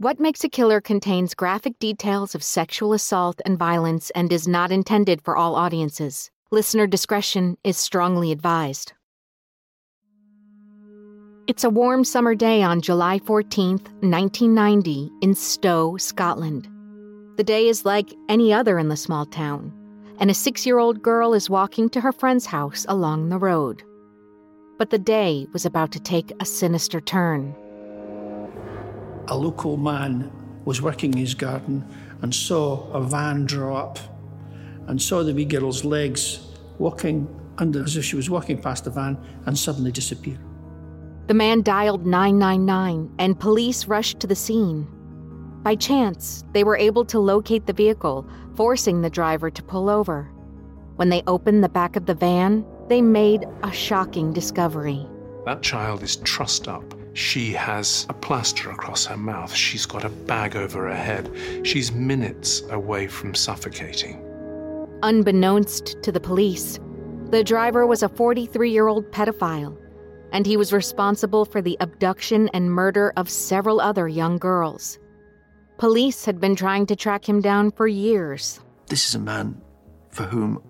What Makes a Killer contains graphic details of sexual assault and violence and is not intended for all audiences. Listener discretion is strongly advised. It's a warm summer day on July 14th, 1990, in Stow, Scotland. The day is like any other in the small town, and a six year old girl is walking to her friend's house along the road. But the day was about to take a sinister turn a local man was working his garden and saw a van draw up and saw the wee girl's legs walking under as if she was walking past the van and suddenly disappear. The man dialed 999 and police rushed to the scene. By chance, they were able to locate the vehicle, forcing the driver to pull over. When they opened the back of the van, they made a shocking discovery. That child is trussed up she has a plaster across her mouth. She's got a bag over her head. She's minutes away from suffocating. Unbeknownst to the police, the driver was a 43 year old pedophile, and he was responsible for the abduction and murder of several other young girls. Police had been trying to track him down for years. This is a man for whom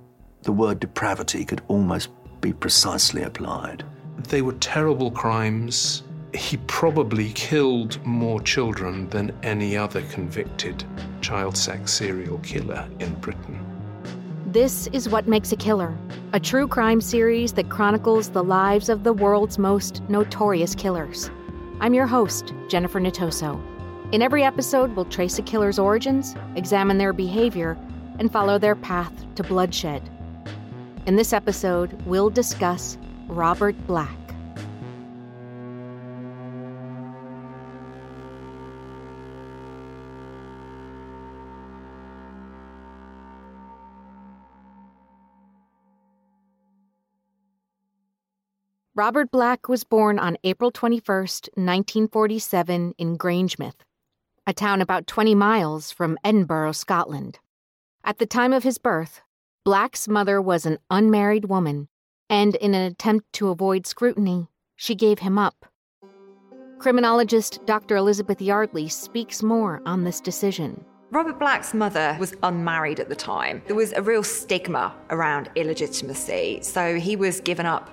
the word depravity could almost be precisely applied. They were terrible crimes he probably killed more children than any other convicted child sex serial killer in Britain. This is What Makes a Killer, a true crime series that chronicles the lives of the world's most notorious killers. I'm your host, Jennifer Natoso. In every episode, we'll trace a killer's origins, examine their behavior, and follow their path to bloodshed. In this episode, we'll discuss Robert Black. Robert Black was born on April 21, 1947, in Grangemouth, a town about 20 miles from Edinburgh, Scotland. At the time of his birth, Black's mother was an unmarried woman, and in an attempt to avoid scrutiny, she gave him up. Criminologist Dr. Elizabeth Yardley speaks more on this decision. Robert Black's mother was unmarried at the time. There was a real stigma around illegitimacy, so he was given up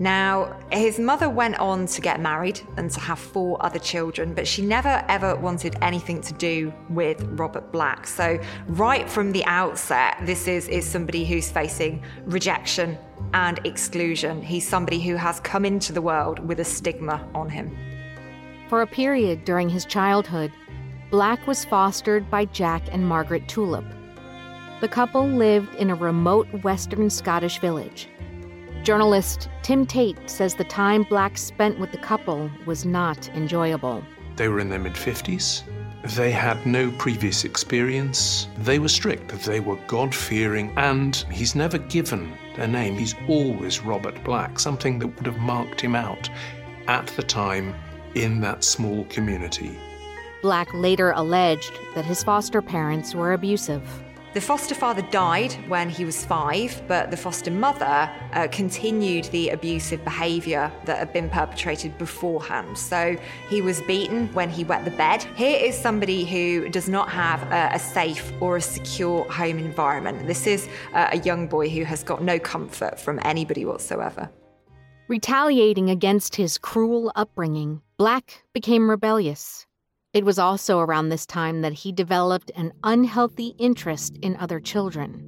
now, his mother went on to get married and to have four other children, but she never ever wanted anything to do with Robert Black. So, right from the outset, this is, is somebody who's facing rejection and exclusion. He's somebody who has come into the world with a stigma on him. For a period during his childhood, Black was fostered by Jack and Margaret Tulip. The couple lived in a remote western Scottish village. Journalist Tim Tate says the time Black spent with the couple was not enjoyable. They were in their mid 50s. They had no previous experience. They were strict. They were God fearing. And he's never given a name. He's always Robert Black, something that would have marked him out at the time in that small community. Black later alleged that his foster parents were abusive. The foster father died when he was five, but the foster mother uh, continued the abusive behaviour that had been perpetrated beforehand. So he was beaten when he wet the bed. Here is somebody who does not have a, a safe or a secure home environment. This is uh, a young boy who has got no comfort from anybody whatsoever. Retaliating against his cruel upbringing, Black became rebellious. It was also around this time that he developed an unhealthy interest in other children.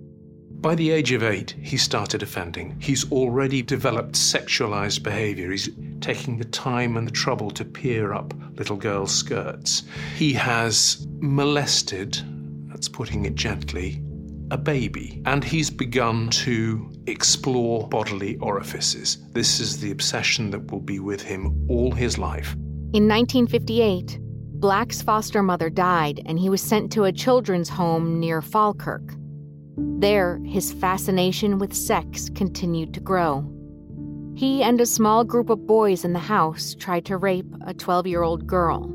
By the age of eight, he started offending. He's already developed sexualized behavior. He's taking the time and the trouble to peer up little girls' skirts. He has molested, that's putting it gently, a baby. And he's begun to explore bodily orifices. This is the obsession that will be with him all his life. In 1958, Black's foster mother died and he was sent to a children's home near Falkirk. There, his fascination with sex continued to grow. He and a small group of boys in the house tried to rape a 12 year old girl.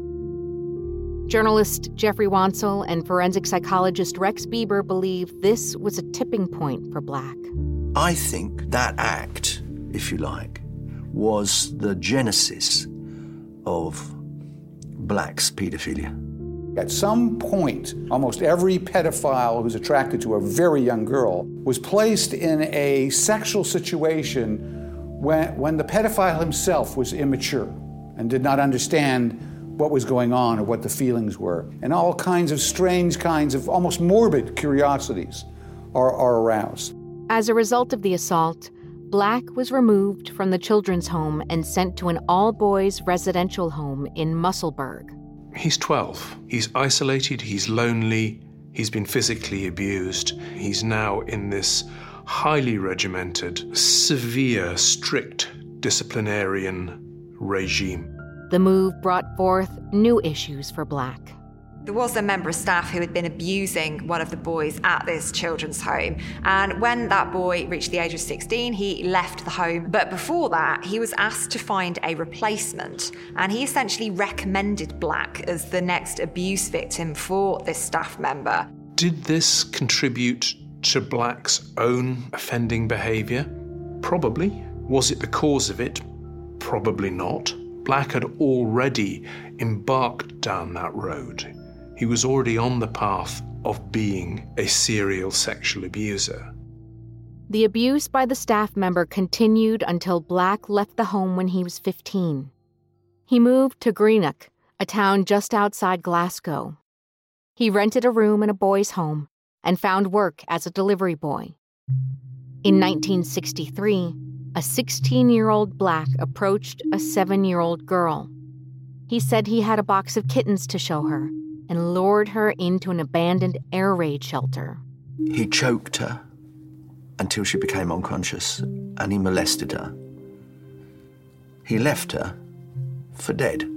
Journalist Geoffrey Wansell and forensic psychologist Rex Beaber believe this was a tipping point for Black. I think that act, if you like, was the genesis of Black's paedophilia. At some point, almost every pedophile who's attracted to a very young girl was placed in a sexual situation when, when the pedophile himself was immature and did not understand what was going on or what the feelings were. And all kinds of strange kinds of almost morbid curiosities are, are aroused. As a result of the assault, Black was removed from the children's home and sent to an all boys residential home in Musselburgh. He's 12. He's isolated, he's lonely, he's been physically abused. He's now in this highly regimented, severe, strict disciplinarian regime. The move brought forth new issues for Black. There was a member of staff who had been abusing one of the boys at this children's home. And when that boy reached the age of 16, he left the home. But before that, he was asked to find a replacement. And he essentially recommended Black as the next abuse victim for this staff member. Did this contribute to Black's own offending behaviour? Probably. Was it the cause of it? Probably not. Black had already embarked down that road. He was already on the path of being a serial sexual abuser. The abuse by the staff member continued until Black left the home when he was 15. He moved to Greenock, a town just outside Glasgow. He rented a room in a boys' home and found work as a delivery boy. In 1963, a 16 year old Black approached a 7 year old girl. He said he had a box of kittens to show her and lured her into an abandoned air raid shelter. He choked her until she became unconscious and he molested her. He left her for dead.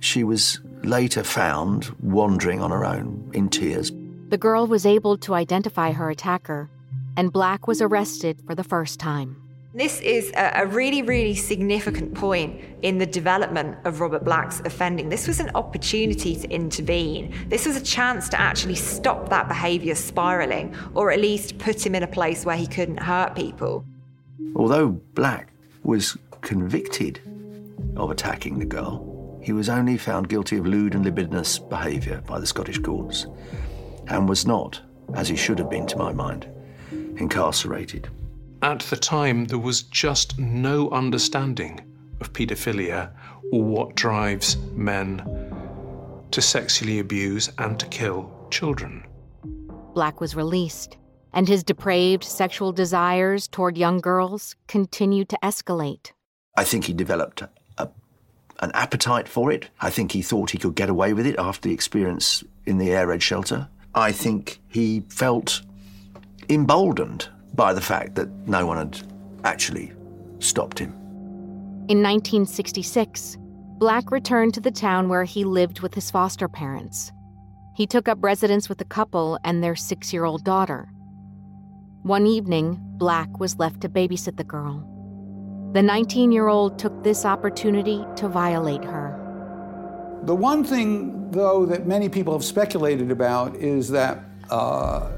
She was later found wandering on her own in tears. The girl was able to identify her attacker, and Black was arrested for the first time. This is a, really, really significant point in the development of Robert Black's offending. This was an opportunity to intervene. This was a chance to actually stop that behaviour spiralling, or at least put him in a place where he couldn't hurt people. Although Black was convicted of attacking the girl, he was only found guilty of lewd and libidinous behaviour by the Scottish courts, and was not, as he should have been to my mind, incarcerated. At the time, there was just no understanding of paedophilia or what drives men to sexually abuse and to kill children. Black was released, and his depraved sexual desires toward young girls continued to escalate. I think he developed a, an appetite for it. I think he thought he could get away with it after the experience in the air raid shelter. I think he felt emboldened by the fact that no one had actually stopped him. In 1966, Black returned to the town where he lived with his foster parents. He took up residence with the couple and their six year old daughter. One evening, Black was left to babysit the girl. The 19 year old took this opportunity to violate her. The one thing, though, that many people have speculated about is that uh,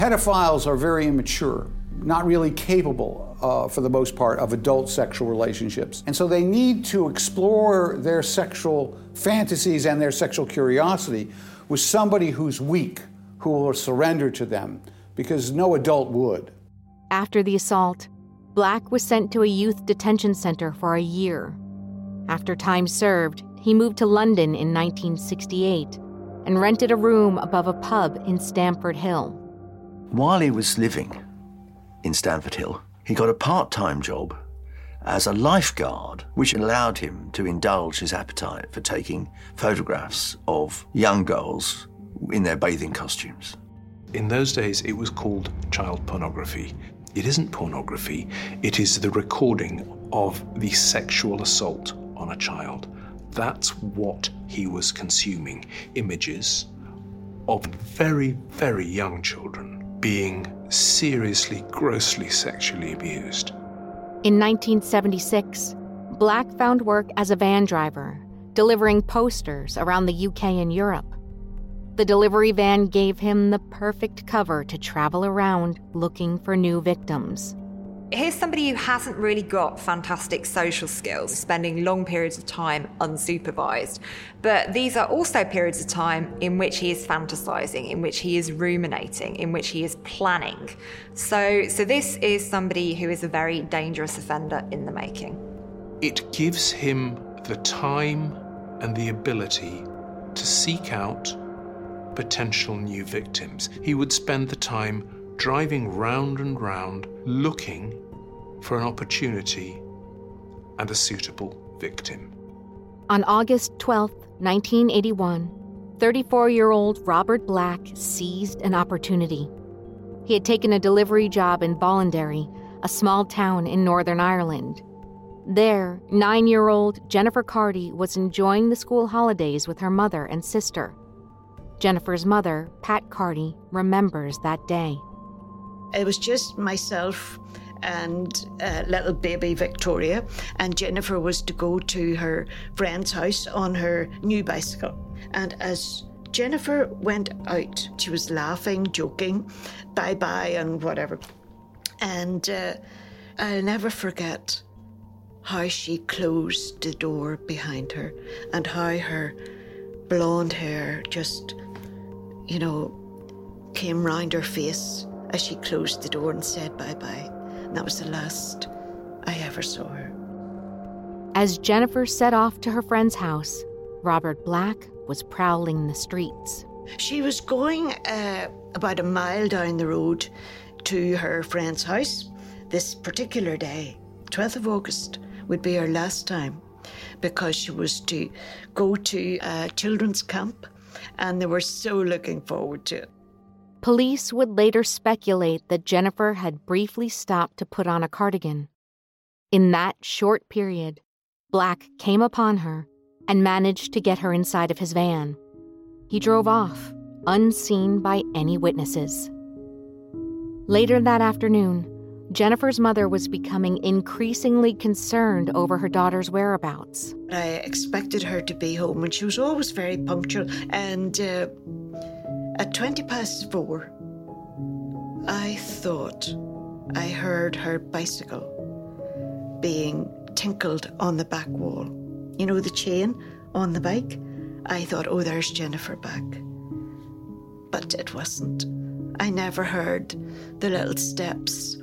pedophiles are very immature, not really capable, uh, for the most part, of adult sexual relationships. And so they need to explore their sexual fantasies and their sexual curiosity with somebody who's weak, who will surrender to them, because no adult would. After the assault, Black was sent to a youth detention center for a year. After time served, he moved to London in 1968 and rented a room above a pub in Stamford Hill. While he was living in Stamford Hill, he got a part time job as a lifeguard, which allowed him to indulge his appetite for taking photographs of young girls in their bathing costumes. In those days, it was called child pornography. It isn't pornography, it is the recording of the sexual assault on a child. That's what he was consuming images of very, very young children being seriously, grossly sexually abused. In 1976, Black found work as a van driver, delivering posters around the UK and Europe. The delivery van gave him the perfect cover to travel around looking for new victims. Here's somebody who hasn't really got fantastic social skills, spending long periods of time unsupervised. But these are also periods of time in which he is fantasizing, in which he is ruminating, in which he is planning. So, so this is somebody who is a very dangerous offender in the making. It gives him the time and the ability to seek out potential new victims. He would spend the time driving round and round looking for an opportunity and a suitable victim. On August 12, 1981, 34 year old Robert Black seized an opportunity. He had taken a delivery job in Ballinderry, a small town in Northern Ireland. There, nine year old Jennifer Cardy was enjoying the school holidays with her mother and sister. Jennifer's mother, Pat Cardy, remembers that day. It was just myself and uh, little baby Victoria, and Jennifer was to go to her friend's house on her new bicycle. And as Jennifer went out, she was laughing, joking, bye bye, and whatever. And uh, I'll never forget how she closed the door behind her and how her blonde hair just, you know, came round her face as she closed the door and said bye bye. And that was the last I ever saw her. As Jennifer set off to her friend's house, Robert Black was prowling the streets. She was going uh, about a mile down the road to her friend's house. This particular day, 12th of August, would be her last time because she was to go to a children's camp and they were so looking forward to it. Police would later speculate that Jennifer had briefly stopped to put on a cardigan. In that short period, Black came upon her and managed to get her inside of his van. He drove off, unseen by any witnesses. Later that afternoon, Jennifer's mother was becoming increasingly concerned over her daughter's whereabouts. I expected her to be home, and she was always very punctual. And uh, at 20 past four, I thought I heard her bicycle being tinkled on the back wall. You know, the chain on the bike? I thought, oh, there's Jennifer back. But it wasn't. I never heard the little steps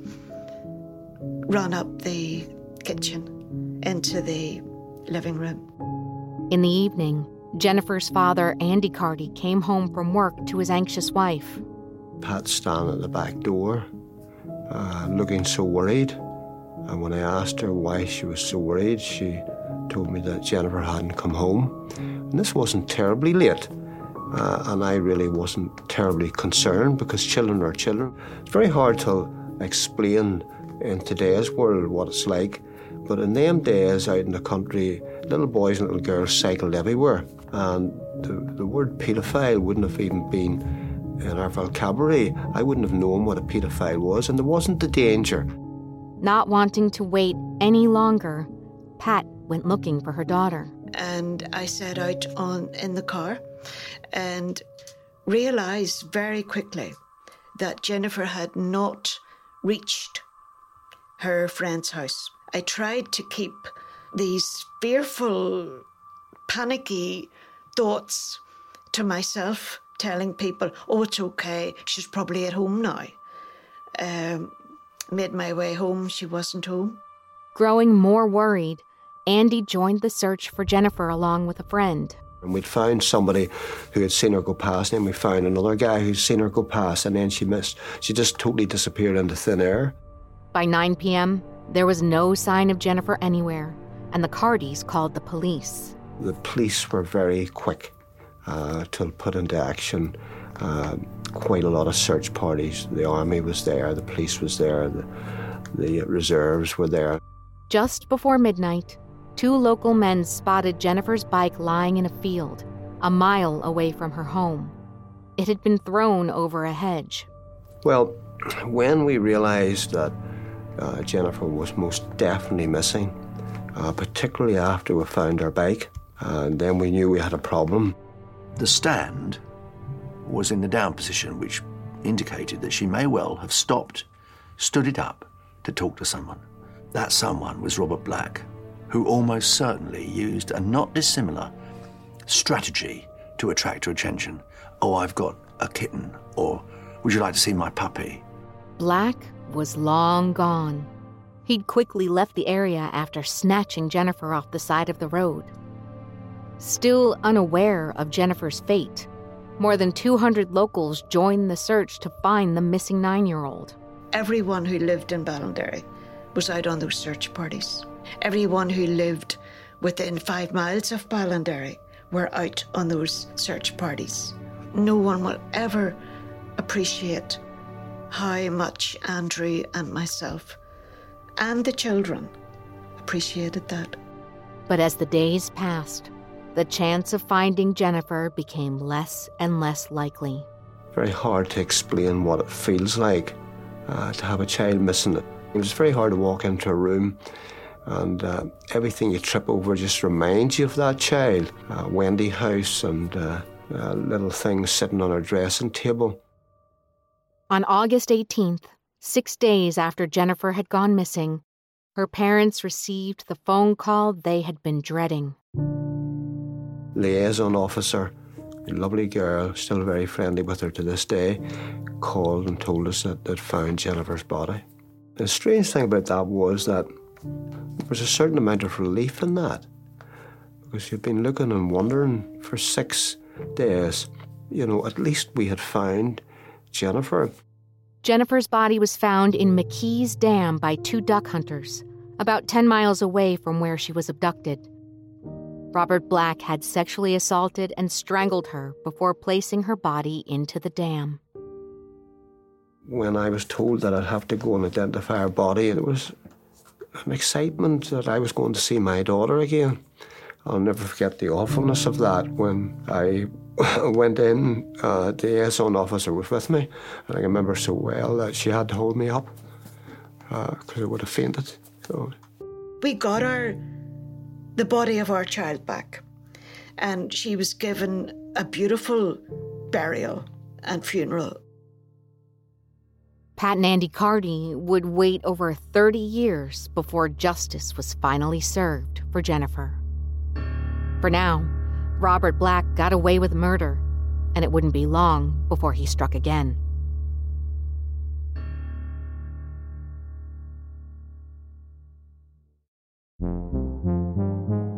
run up the kitchen into the living room. In the evening, Jennifer's father, Andy Cardy, came home from work to his anxious wife. Pat standing at the back door, uh, looking so worried. And when I asked her why she was so worried, she told me that Jennifer hadn't come home. And this wasn't terribly late. Uh, and I really wasn't terribly concerned because children are children. It's very hard to explain in today's world what it's like. But in them days out in the country, little boys and little girls cycled everywhere. And the, the word paedophile wouldn't have even been in our vocabulary. I wouldn't have known what a paedophile was, and there wasn't the danger. Not wanting to wait any longer, Pat went looking for her daughter. And I set out on in the car and realized very quickly that Jennifer had not reached her friend's house. I tried to keep these fearful, panicky thoughts to myself, telling people, oh, it's okay, she's probably at home now. Um, made my way home, she wasn't home. Growing more worried, Andy joined the search for Jennifer along with a friend. And we'd found somebody who had seen her go past, and we found another guy who'd seen her go past, and then she missed. She just totally disappeared into thin air. By 9 p.m., there was no sign of Jennifer anywhere, and the Cardys called the police. The police were very quick uh, to put into action uh, quite a lot of search parties. The army was there, the police was there, the, the reserves were there. Just before midnight, two local men spotted Jennifer's bike lying in a field, a mile away from her home. It had been thrown over a hedge. Well, when we realized that uh, Jennifer was most definitely missing, uh, particularly after we found her bike, and then we knew we had a problem. The stand was in the down position, which indicated that she may well have stopped, stood it up to talk to someone. That someone was Robert Black, who almost certainly used a not dissimilar strategy to attract her attention. Oh, I've got a kitten, or would you like to see my puppy? Black was long gone. He'd quickly left the area after snatching Jennifer off the side of the road. Still unaware of Jennifer's fate, more than 200 locals joined the search to find the missing nine year old. Everyone who lived in Ballinderry was out on those search parties. Everyone who lived within five miles of Ballinderry were out on those search parties. No one will ever appreciate how much Andrew and myself and the children appreciated that. But as the days passed, the chance of finding Jennifer became less and less likely. Very hard to explain what it feels like uh, to have a child missing. It was very hard to walk into a room and uh, everything you trip over just reminds you of that child. Uh, Wendy House and uh, uh, little things sitting on her dressing table. On August 18th, six days after Jennifer had gone missing, her parents received the phone call they had been dreading. Liaison officer, a lovely girl, still very friendly with her to this day, called and told us that they'd found Jennifer's body. The strange thing about that was that there was a certain amount of relief in that because you've been looking and wondering for six days. You know, at least we had found Jennifer. Jennifer's body was found in McKee's Dam by two duck hunters, about 10 miles away from where she was abducted. Robert Black had sexually assaulted and strangled her before placing her body into the dam. When I was told that I'd have to go and identify her body, it was an excitement that I was going to see my daughter again. I'll never forget the awfulness of that when I went in. Uh, the liaison officer was with me, and I remember so well that she had to hold me up because uh, I would have fainted. So. We got our the body of our child back, and she was given a beautiful burial and funeral. Pat and Andy Cardy would wait over 30 years before justice was finally served for Jennifer. For now, Robert Black got away with murder, and it wouldn't be long before he struck again.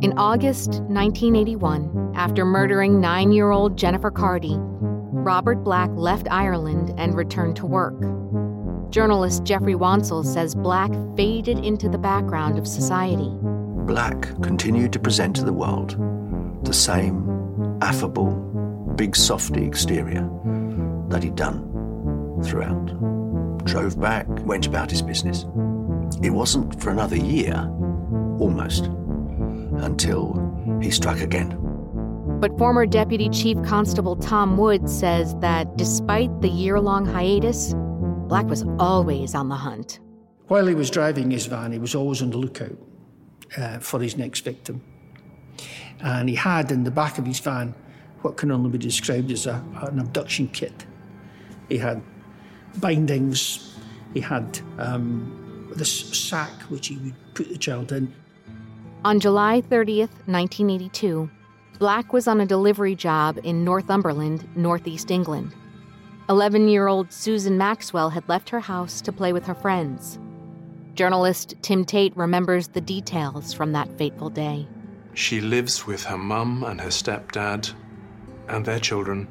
In August 1981, after murdering nine year old Jennifer Cardy, Robert Black left Ireland and returned to work. Journalist Geoffrey Wansell says Black faded into the background of society. Black continued to present to the world the same affable, big softy exterior that he'd done throughout. Drove back, went about his business. It wasn't for another year, almost, until he struck again. But former Deputy Chief Constable Tom Wood says that despite the year long hiatus, Black was always on the hunt. While he was driving his van, he was always on the lookout uh, for his next victim. And he had in the back of his van what can only be described as a, an abduction kit. He had bindings, he had um, this sack which he would put the child in. On July 30th, 1982, Black was on a delivery job in Northumberland, northeast England. 11 year old Susan Maxwell had left her house to play with her friends. Journalist Tim Tate remembers the details from that fateful day. She lives with her mum and her stepdad and their children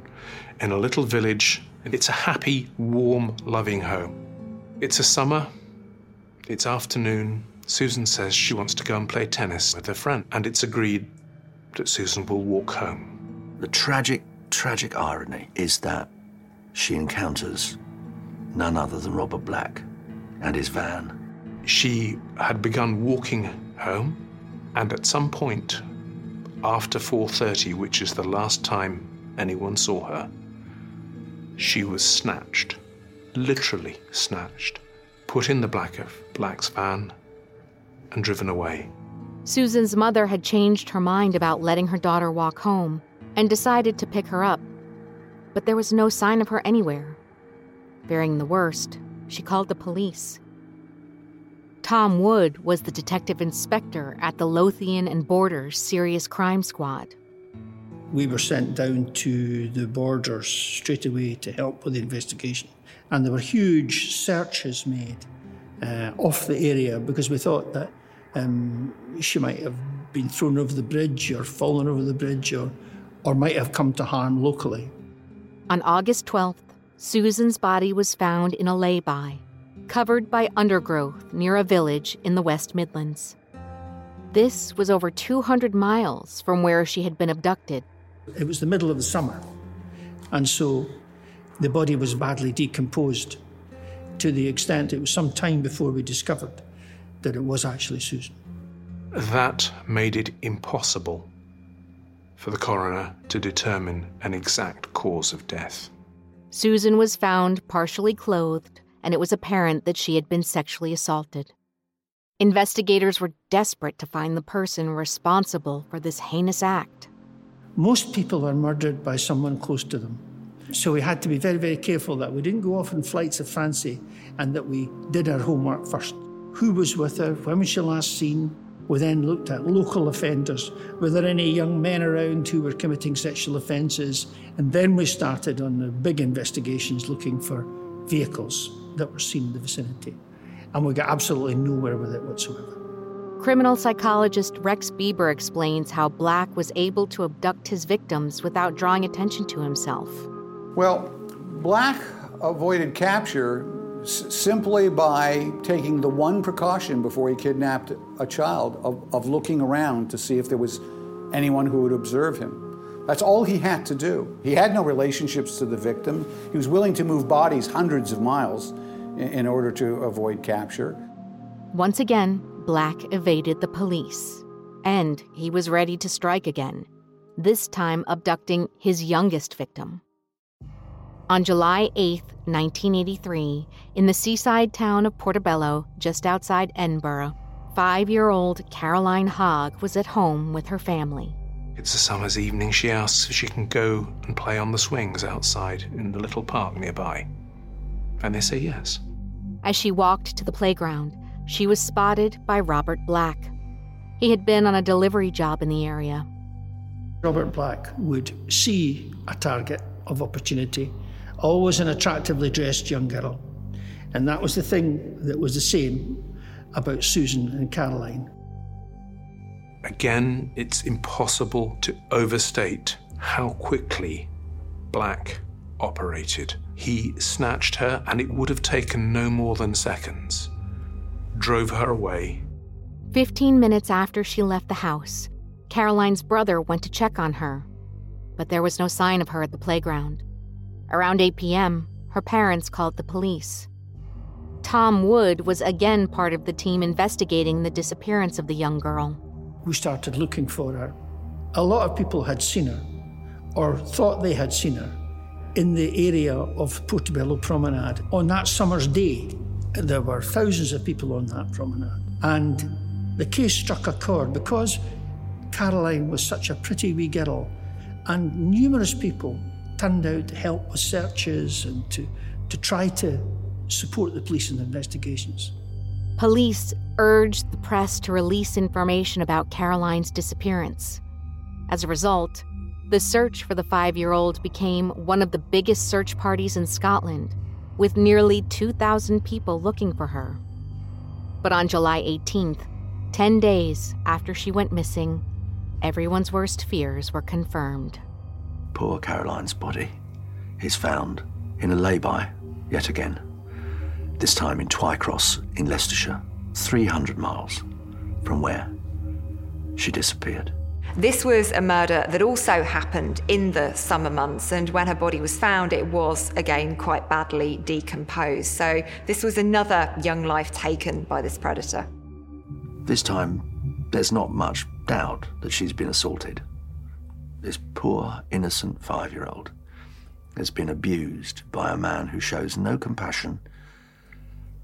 in a little village. It's a happy, warm, loving home. It's a summer, it's afternoon. Susan says she wants to go and play tennis with her friend, and it's agreed that Susan will walk home. The tragic, tragic irony is that she encounters none other than Robert Black and his van. She had begun walking home, and at some point after 4:30, which is the last time anyone saw her, she was snatched, literally snatched, put in the black of Black's van, and driven away. Susan's mother had changed her mind about letting her daughter walk home and decided to pick her up. But there was no sign of her anywhere. Fearing the worst, she called the police. Tom Wood was the detective inspector at the Lothian and Borders Serious Crime Squad. We were sent down to the borders straight away to help with the investigation. And there were huge searches made uh, off the area because we thought that um, she might have been thrown over the bridge or fallen over the bridge or, or might have come to harm locally. On August 12th, Susan's body was found in a lay-by, covered by undergrowth near a village in the West Midlands. This was over 200 miles from where she had been abducted. It was the middle of the summer, and so the body was badly decomposed to the extent it was some time before we discovered that it was actually Susan. That made it impossible for the coroner to determine an exact cause of death. Susan was found partially clothed, and it was apparent that she had been sexually assaulted. Investigators were desperate to find the person responsible for this heinous act. Most people are murdered by someone close to them. So we had to be very, very careful that we didn't go off in flights of fancy and that we did our homework first. Who was with her? When was she last seen? We then looked at local offenders. Were there any young men around who were committing sexual offences? And then we started on the big investigations looking for vehicles that were seen in the vicinity. And we got absolutely nowhere with it whatsoever. Criminal psychologist Rex Beaber explains how Black was able to abduct his victims without drawing attention to himself. Well, Black avoided capture s- simply by taking the one precaution before he kidnapped a child of, of looking around to see if there was anyone who would observe him. That's all he had to do. He had no relationships to the victim. He was willing to move bodies hundreds of miles in, in order to avoid capture. Once again, Black evaded the police. And he was ready to strike again, this time abducting his youngest victim. On July 8, 1983, in the seaside town of Portobello, just outside Edinburgh, five year old Caroline Hogg was at home with her family. It's a summer's evening. She asks if she can go and play on the swings outside in the little park nearby. And they say yes. As she walked to the playground, she was spotted by Robert Black. He had been on a delivery job in the area. Robert Black would see a target of opportunity, always an attractively dressed young girl. And that was the thing that was the same about Susan and Caroline. Again, it's impossible to overstate how quickly Black operated. He snatched her, and it would have taken no more than seconds. Drove her away. Fifteen minutes after she left the house, Caroline's brother went to check on her, but there was no sign of her at the playground. Around 8 p.m., her parents called the police. Tom Wood was again part of the team investigating the disappearance of the young girl. We started looking for her. A lot of people had seen her, or thought they had seen her, in the area of Portobello Promenade on that summer's day. There were thousands of people on that promenade. And the case struck a chord because Caroline was such a pretty wee girl, and numerous people turned out to help with searches and to, to try to support the police in their investigations. Police urged the press to release information about Caroline's disappearance. As a result, the search for the five year old became one of the biggest search parties in Scotland, with nearly 2,000 people looking for her. But on July 18th, 10 days after she went missing, everyone's worst fears were confirmed. Poor Caroline's body is found in a lay-by yet again, this time in Twycross in Leicestershire, 300 miles from where she disappeared. This was a murder that also happened in the summer months, and when her body was found, it was again quite badly decomposed. So, this was another young life taken by this predator. This time, there's not much doubt that she's been assaulted. This poor, innocent five year old has been abused by a man who shows no compassion,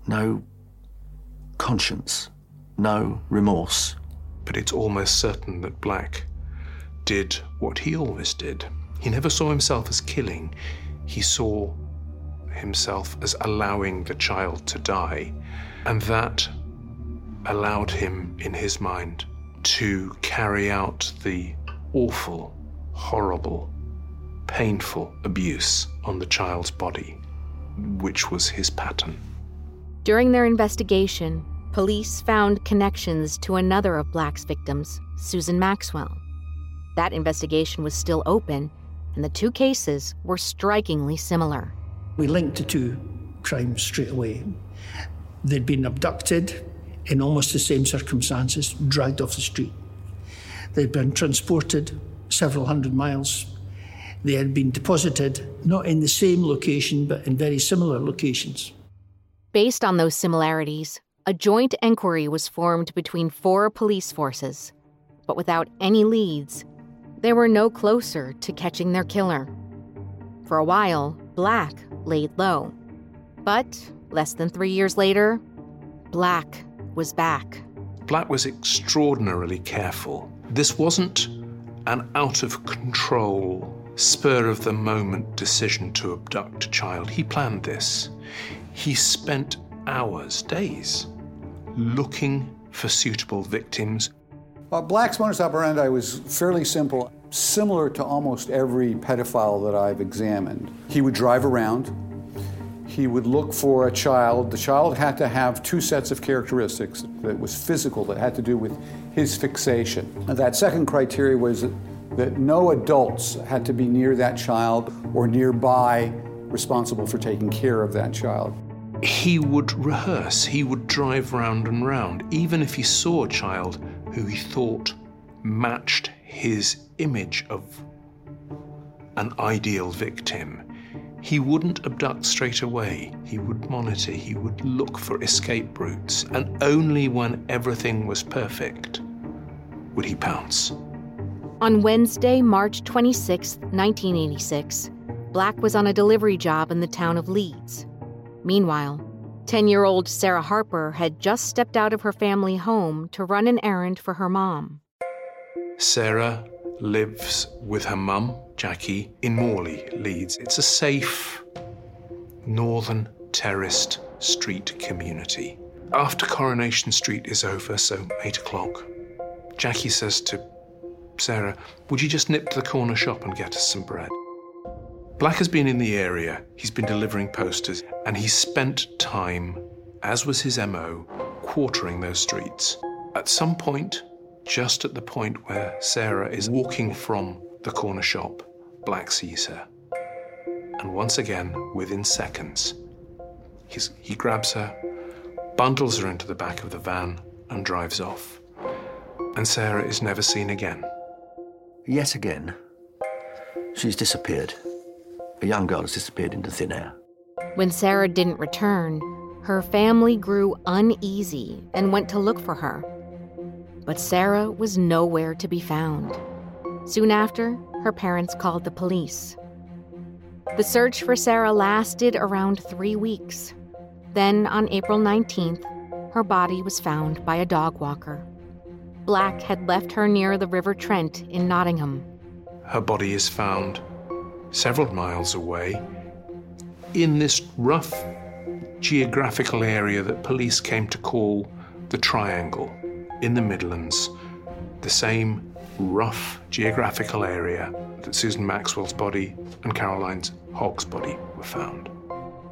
no conscience, no remorse. But it's almost certain that Black did what he always did. He never saw himself as killing, he saw himself as allowing the child to die. And that allowed him, in his mind, to carry out the awful, horrible, painful abuse on the child's body, which was his pattern. During their investigation, police found connections to another of Black's victims, Susan Maxwell. That investigation was still open, and the two cases were strikingly similar. We linked the two crimes straight away. They'd been abducted in almost the same circumstances, dragged off the street. They'd been transported several hundred miles. They had been deposited not in the same location, but in very similar locations. Based on those similarities, a joint inquiry was formed between four police forces. But without any leads, they were no closer to catching their killer. For a while, Black laid low. But less than three years later, Black was back. Black was extraordinarily careful. This wasn't an out of control, spur of the moment decision to abduct a child. He planned this. He spent hours, days, looking for suitable victims. Black's modus operandi was fairly simple, similar to almost every pedophile that I've examined. He would drive around, he would look for a child. The child had to have two sets of characteristics that was physical, that had to do with his fixation. And that second criteria was that no adults had to be near that child or nearby responsible for taking care of that child. He would rehearse, he would drive round and round, even if he saw a child who he thought matched his image of an ideal victim. He wouldn't abduct straight away. He would monitor, he would look for escape routes, and only when everything was perfect would he pounce. On Wednesday, March 26, 1986, Black was on a delivery job in the town of Leeds. Meanwhile, 10 year old Sarah Harper had just stepped out of her family home to run an errand for her mom. Sarah lives with her mum, Jackie, in Morley, Leeds. It's a safe, northern terraced street community. After Coronation Street is over, so 8 o'clock, Jackie says to Sarah, Would you just nip to the corner shop and get us some bread? Black has been in the area, he's been delivering posters, and he's spent time, as was his MO, quartering those streets. At some point, just at the point where Sarah is walking from the corner shop, Black sees her. And once again, within seconds, he grabs her, bundles her into the back of the van, and drives off. And Sarah is never seen again. Yet again, she's disappeared. A young girl has disappeared into thin air. When Sarah didn't return, her family grew uneasy and went to look for her. But Sarah was nowhere to be found. Soon after, her parents called the police. The search for Sarah lasted around three weeks. Then, on April 19th, her body was found by a dog walker. Black had left her near the River Trent in Nottingham. Her body is found several miles away in this rough geographical area that police came to call the Triangle in the Midlands, the same rough geographical area that Susan Maxwell's body and Caroline's Hogg's body were found.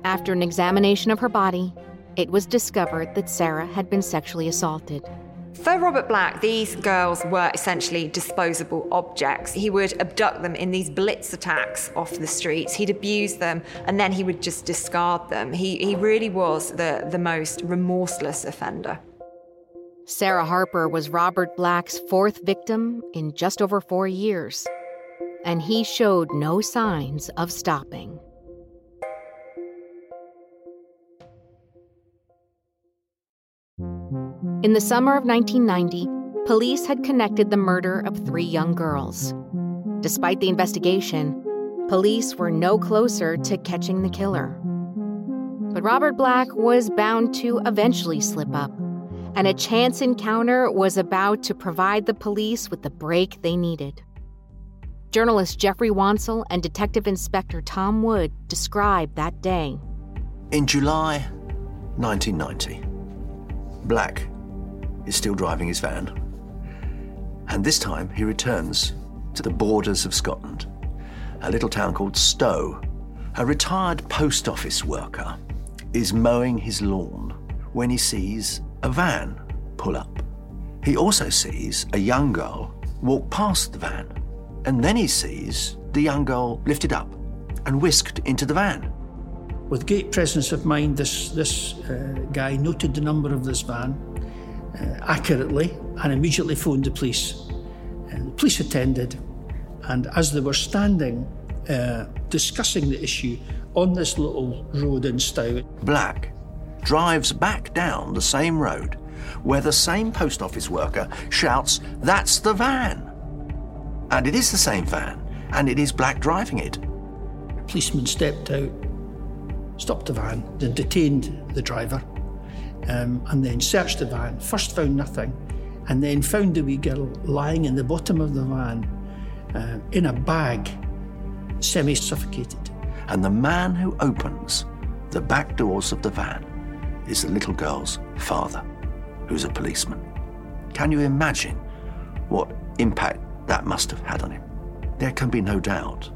After an examination of her body, it was discovered that Sarah had been sexually assaulted. For Robert Black, these girls were essentially disposable objects. He would abduct them in these blitz attacks off the streets. He'd abuse them and then he would just discard them. He, he really was the, the most remorseless offender. Sarah Harper was Robert Black's fourth victim in just over four years, and he showed no signs of stopping. In the summer of 1990, police had connected the murder of three young girls. Despite the investigation, police were no closer to catching the killer. But Robert Black was bound to eventually slip up, and a chance encounter was about to provide the police with the break they needed. Journalist Geoffrey Wansell and Detective Inspector Tom Wood described that day. In July 1990, Black is still driving his van. And this time he returns to the borders of Scotland, a little town called Stow. A retired post office worker is mowing his lawn when he sees a van pull up. He also sees a young girl walk past the van, and then he sees the young girl lifted up and whisked into the van. With great presence of mind, this, this uh, guy noted the number of this van accurately and immediately phoned the police. And the police attended, and as they were standing uh, discussing the issue on this little road in Stow, Black drives back down the same road where the same post office worker shouts, That's the van! And it is the same van, and it is Black driving it. A policeman stepped out, stopped the van, then detained the driver um, and then searched the van. First found nothing, and then found the wee girl lying in the bottom of the van uh, in a bag, semi suffocated. And the man who opens the back doors of the van is the little girl's father, who's a policeman. Can you imagine what impact that must have had on him? There can be no doubt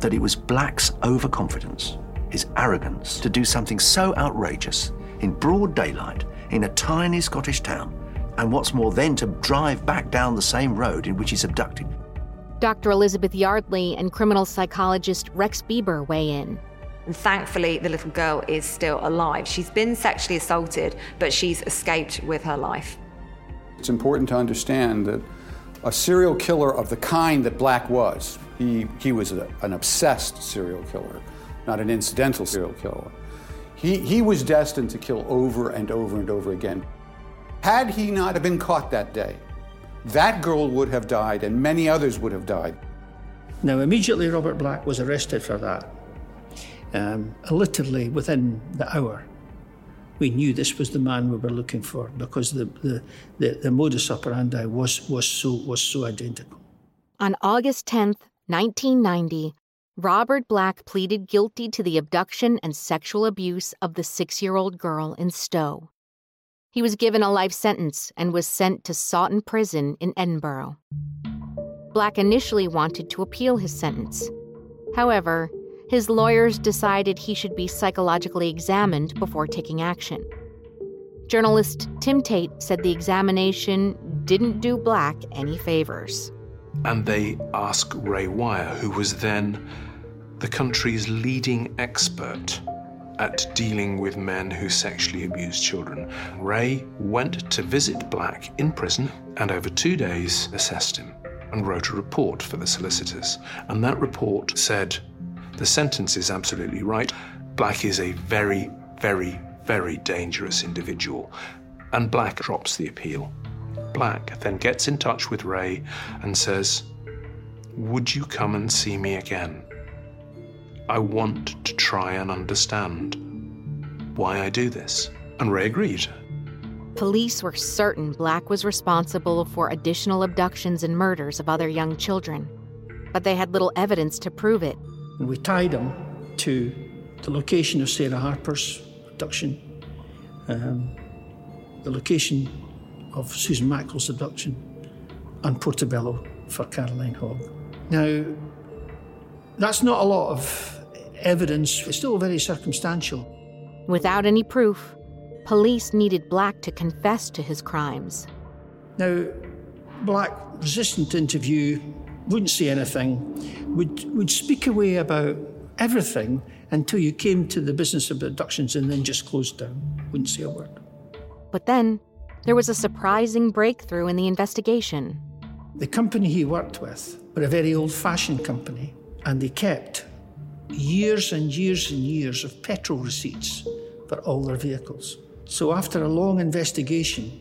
that it was Black's overconfidence, his arrogance to do something so outrageous in broad daylight in a tiny Scottish town, and what's more, then to drive back down the same road in which he's abducted. Dr. Elizabeth Yardley and criminal psychologist Rex Beaber weigh in. And thankfully, the little girl is still alive. She's been sexually assaulted, but she's escaped with her life. It's important to understand that a serial killer of the kind that Black was, he, he was a, an obsessed serial killer, not an incidental serial killer. He, he was destined to kill over and over and over again. Had he not have been caught that day, that girl would have died and many others would have died. Now, immediately, Robert Black was arrested for that. Um, literally within the hour, we knew this was the man we were looking for because the, the, the, the modus operandi was, was, so, was so identical. On August 10th, 1990, Robert Black pleaded guilty to the abduction and sexual abuse of the six year old girl in Stow. He was given a life sentence and was sent to Saughton Prison in Edinburgh. Black initially wanted to appeal his sentence. However, his lawyers decided he should be psychologically examined before taking action. Journalist Tim Tate said the examination didn't do Black any favors. And they asked Ray Wyre, who was then the country's leading expert at dealing with men who sexually abuse children. Ray went to visit Black in prison and over two days assessed him and wrote a report for the solicitors. And that report said the sentence is absolutely right. Black is a very, very, very dangerous individual. And Black drops the appeal. Black then gets in touch with Ray and says, Would you come and see me again? I want to try and understand why I do this. And Ray agreed. Police were certain Black was responsible for additional abductions and murders of other young children, but they had little evidence to prove it. And we tied him to the location of Sarah Harper's abduction, um, the location of Susan Maxwell's abduction, and Portobello for Caroline Hogg. Now, that's not a lot of evidence, is still very circumstantial. Without any proof, police needed Black to confess to his crimes. Now, Black, resistant to interview, wouldn't say anything, would, would speak away about everything until you came to the business of abductions and then just closed down. Wouldn't say a word. But then there was a surprising breakthrough in the investigation. The company he worked with were a very old fashioned company, and they kept years and years and years of petrol receipts for all their vehicles. So, after a long investigation,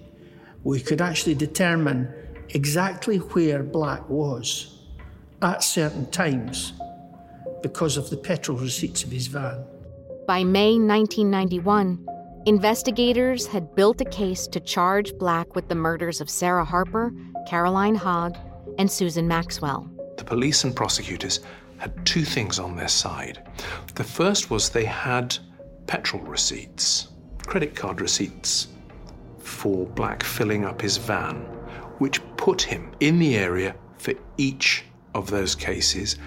we could actually determine exactly where Black was at certain times because of the petrol receipts of his van. By May 1991, investigators had built a case to charge Black with the murders of Sarah Harper, Caroline Hogg, and Susan Maxwell. The police and prosecutors had two things on their side. The first was they had petrol receipts, credit card receipts for Black filling up his van, which put him in the area for each of those cases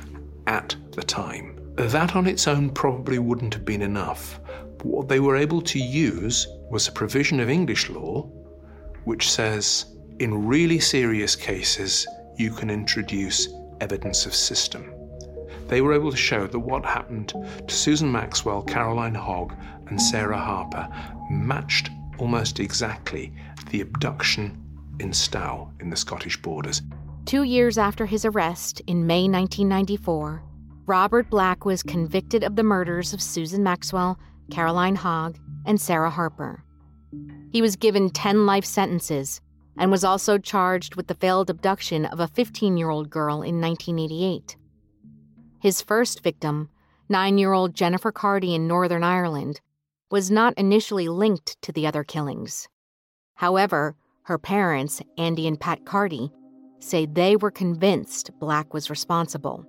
at the time. That on its own probably wouldn't have been enough. But what they were able to use was a provision of English law which says in really serious cases you can introduce evidence of system. They were able to show that what happened to Susan Maxwell, Caroline Hogg, and Sarah Harper matched almost exactly the abduction in Stow in the Scottish borders. Two years after his arrest in May 1994, Robert Black was convicted of the murders of Susan Maxwell, Caroline Hogg, and Sarah Harper. He was given 10 life sentences and was also charged with the failed abduction of a 15 year old girl in 1988. His first victim, nine year old Jennifer Cardy in Northern Ireland, was not initially linked to the other killings. However, her parents, Andy and Pat Cardy, say they were convinced Black was responsible.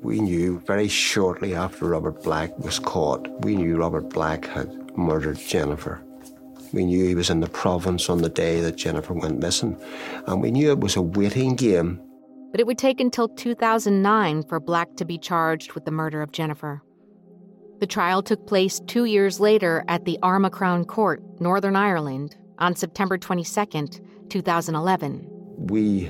We knew very shortly after Robert Black was caught, we knew Robert Black had murdered Jennifer. We knew he was in the province on the day that Jennifer went missing, and we knew it was a waiting game. But it would take until 2009 for Black to be charged with the murder of Jennifer. The trial took place two years later at the Armagh Crown Court, Northern Ireland, on September 22, 2011. We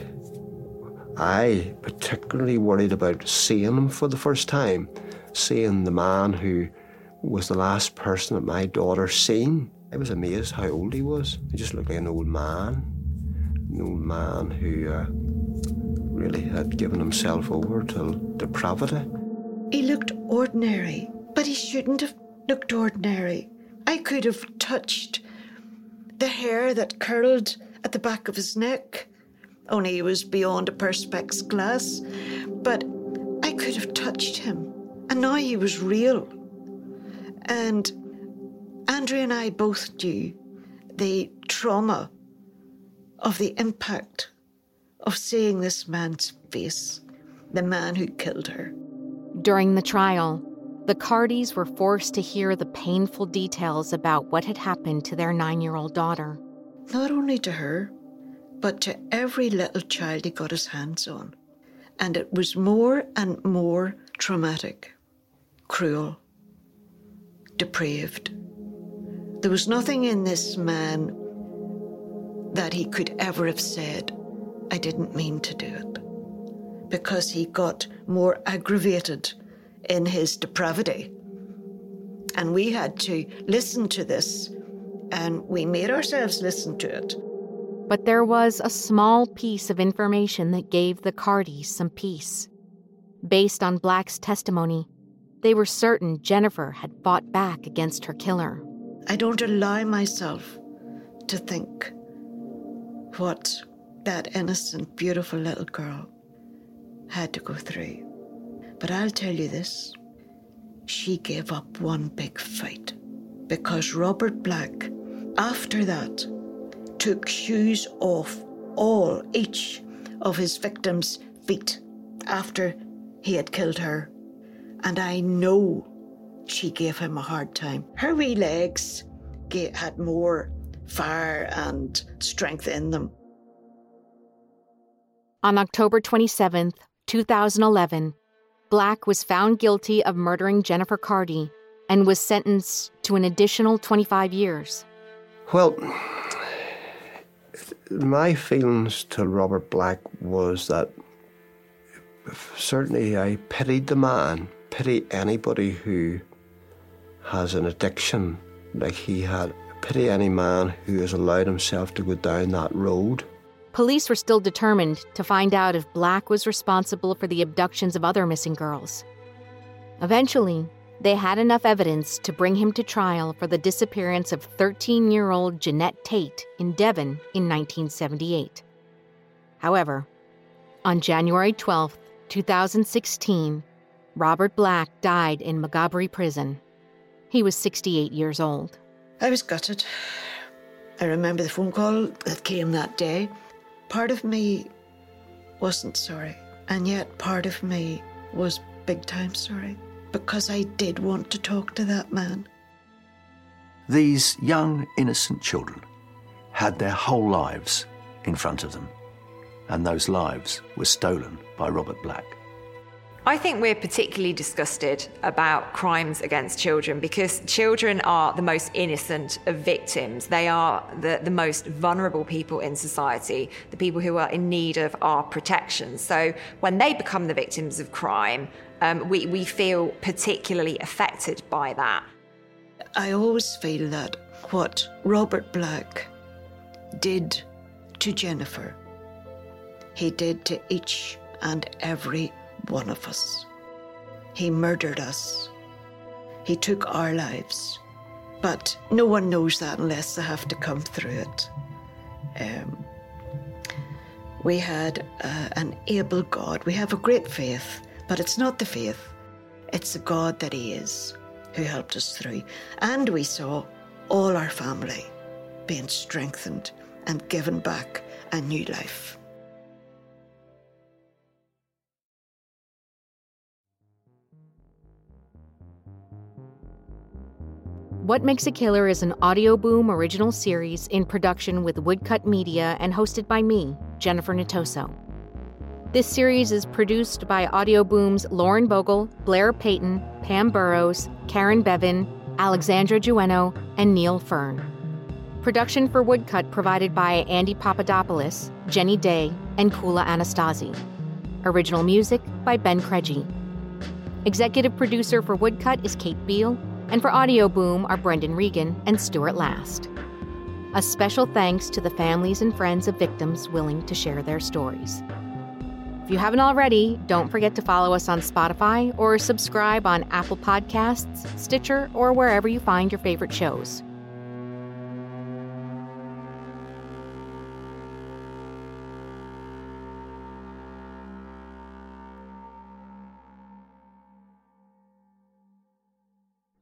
I particularly worried about seeing him for the first time, seeing the man who was the last person that my daughter seen. I was amazed how old he was. He just looked like an old man, an old man who uh, really had given himself over to depravity. He looked ordinary, but he shouldn't have looked ordinary. I could have touched the hair that curled at the back of his neck only he was beyond a perspex glass. But I could have touched him, and now he was real. And Andrea and I both knew the trauma of the impact of seeing this man's face, the man who killed her. During the trial, the Cardys were forced to hear the painful details about what had happened to their nine year old daughter. Not only to her, but to every little child he got his hands on. And it was more and more traumatic, cruel, depraved. There was nothing in this man that he could ever have said, I didn't mean to do it. Because he got more aggravated in his depravity. And we had to listen to this, and we made ourselves listen to it. But there was a small piece of information that gave the Cardys some peace. Based on Black's testimony, they were certain Jennifer had fought back against her killer. I don't allow myself to think what that innocent, beautiful little girl had to go through. But I'll tell you this she gave up one big fight because Robert Black, after that, took shoes off all, each of his victims' feet after he had killed her. And I know she gave him a hard time. Her wee legs had more fire and strength in them. On October 27, 2011, Black was found guilty of murdering Jennifer Cardy and was sentenced to an additional 25 years. Well, my feelings to Robert Black was that certainly I pitied the man, pity anybody who has an addiction like he had, pity any man who has allowed himself to go down that road. Police were still determined to find out if Black was responsible for the abductions of other missing girls. Eventually, they had enough evidence to bring him to trial for the disappearance of 13 year old Genette Tate in Devon in 1978. However, on January 12, 2016, Robert Black died in Maghaberry Prison. He was 68 years old. I was gutted. I remember the phone call that came that day. Part of me wasn't sorry, and yet part of me was big time sorry because I did want to talk to that man. These young, innocent children had their whole lives in front of them, and those lives were stolen by Robert Black. I think we're particularly disgusted about crimes against children because children are the most innocent of victims. They are the, the most vulnerable people in society, the people who are in need of our protection. So when they become the victims of crime, um, we, we feel particularly affected by that. I always feel that what Robert Black did to Jennifer, he did to each and every one of us. He murdered us. He took our lives. But no one knows that unless they have to come through it. Um, we had uh, an able God. We have a great faith, but it's not the faith, it's the God that He is who helped us through. And we saw all our family being strengthened and given back a new life. What Makes a Killer is an Audioboom original series in production with Woodcut Media and hosted by me, Jennifer Natoso. This series is produced by Audioboom's Lauren Bogle, Blair Payton, Pam Burrows, Karen Bevan, Alexandra Jueno, and Neil Fern. Production for Woodcut provided by Andy Papadopoulos, Jenny Day, and Kula Anastasi. Original music by Ben Craigie. Executive producer for Woodcut is Kate Beal, and for Audioboom are Brendan Regan and Stuart Last. A special thanks to the families and friends of victims willing to share their stories. If you haven't already, don't forget to follow us on Spotify or subscribe on Apple Podcasts, Stitcher, or wherever you find your favorite shows.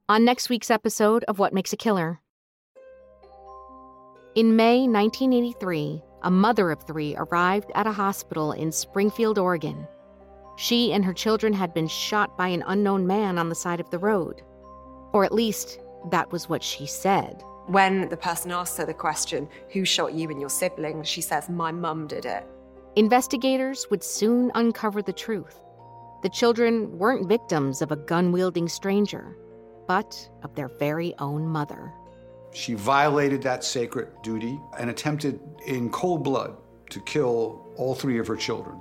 On next week's episode of What Makes a Killer. In May 1983, a mother of three arrived at a hospital in Springfield, Oregon. She and her children had been shot by an unknown man on the side of the road. Or at least, that was what she said. When the person asks her the question, Who shot you and your siblings? she says, My mum did it. Investigators would soon uncover the truth. The children weren't victims of a gun wielding stranger, but of their very own mother. She violated that sacred duty and attempted in cold blood to kill all three of her children.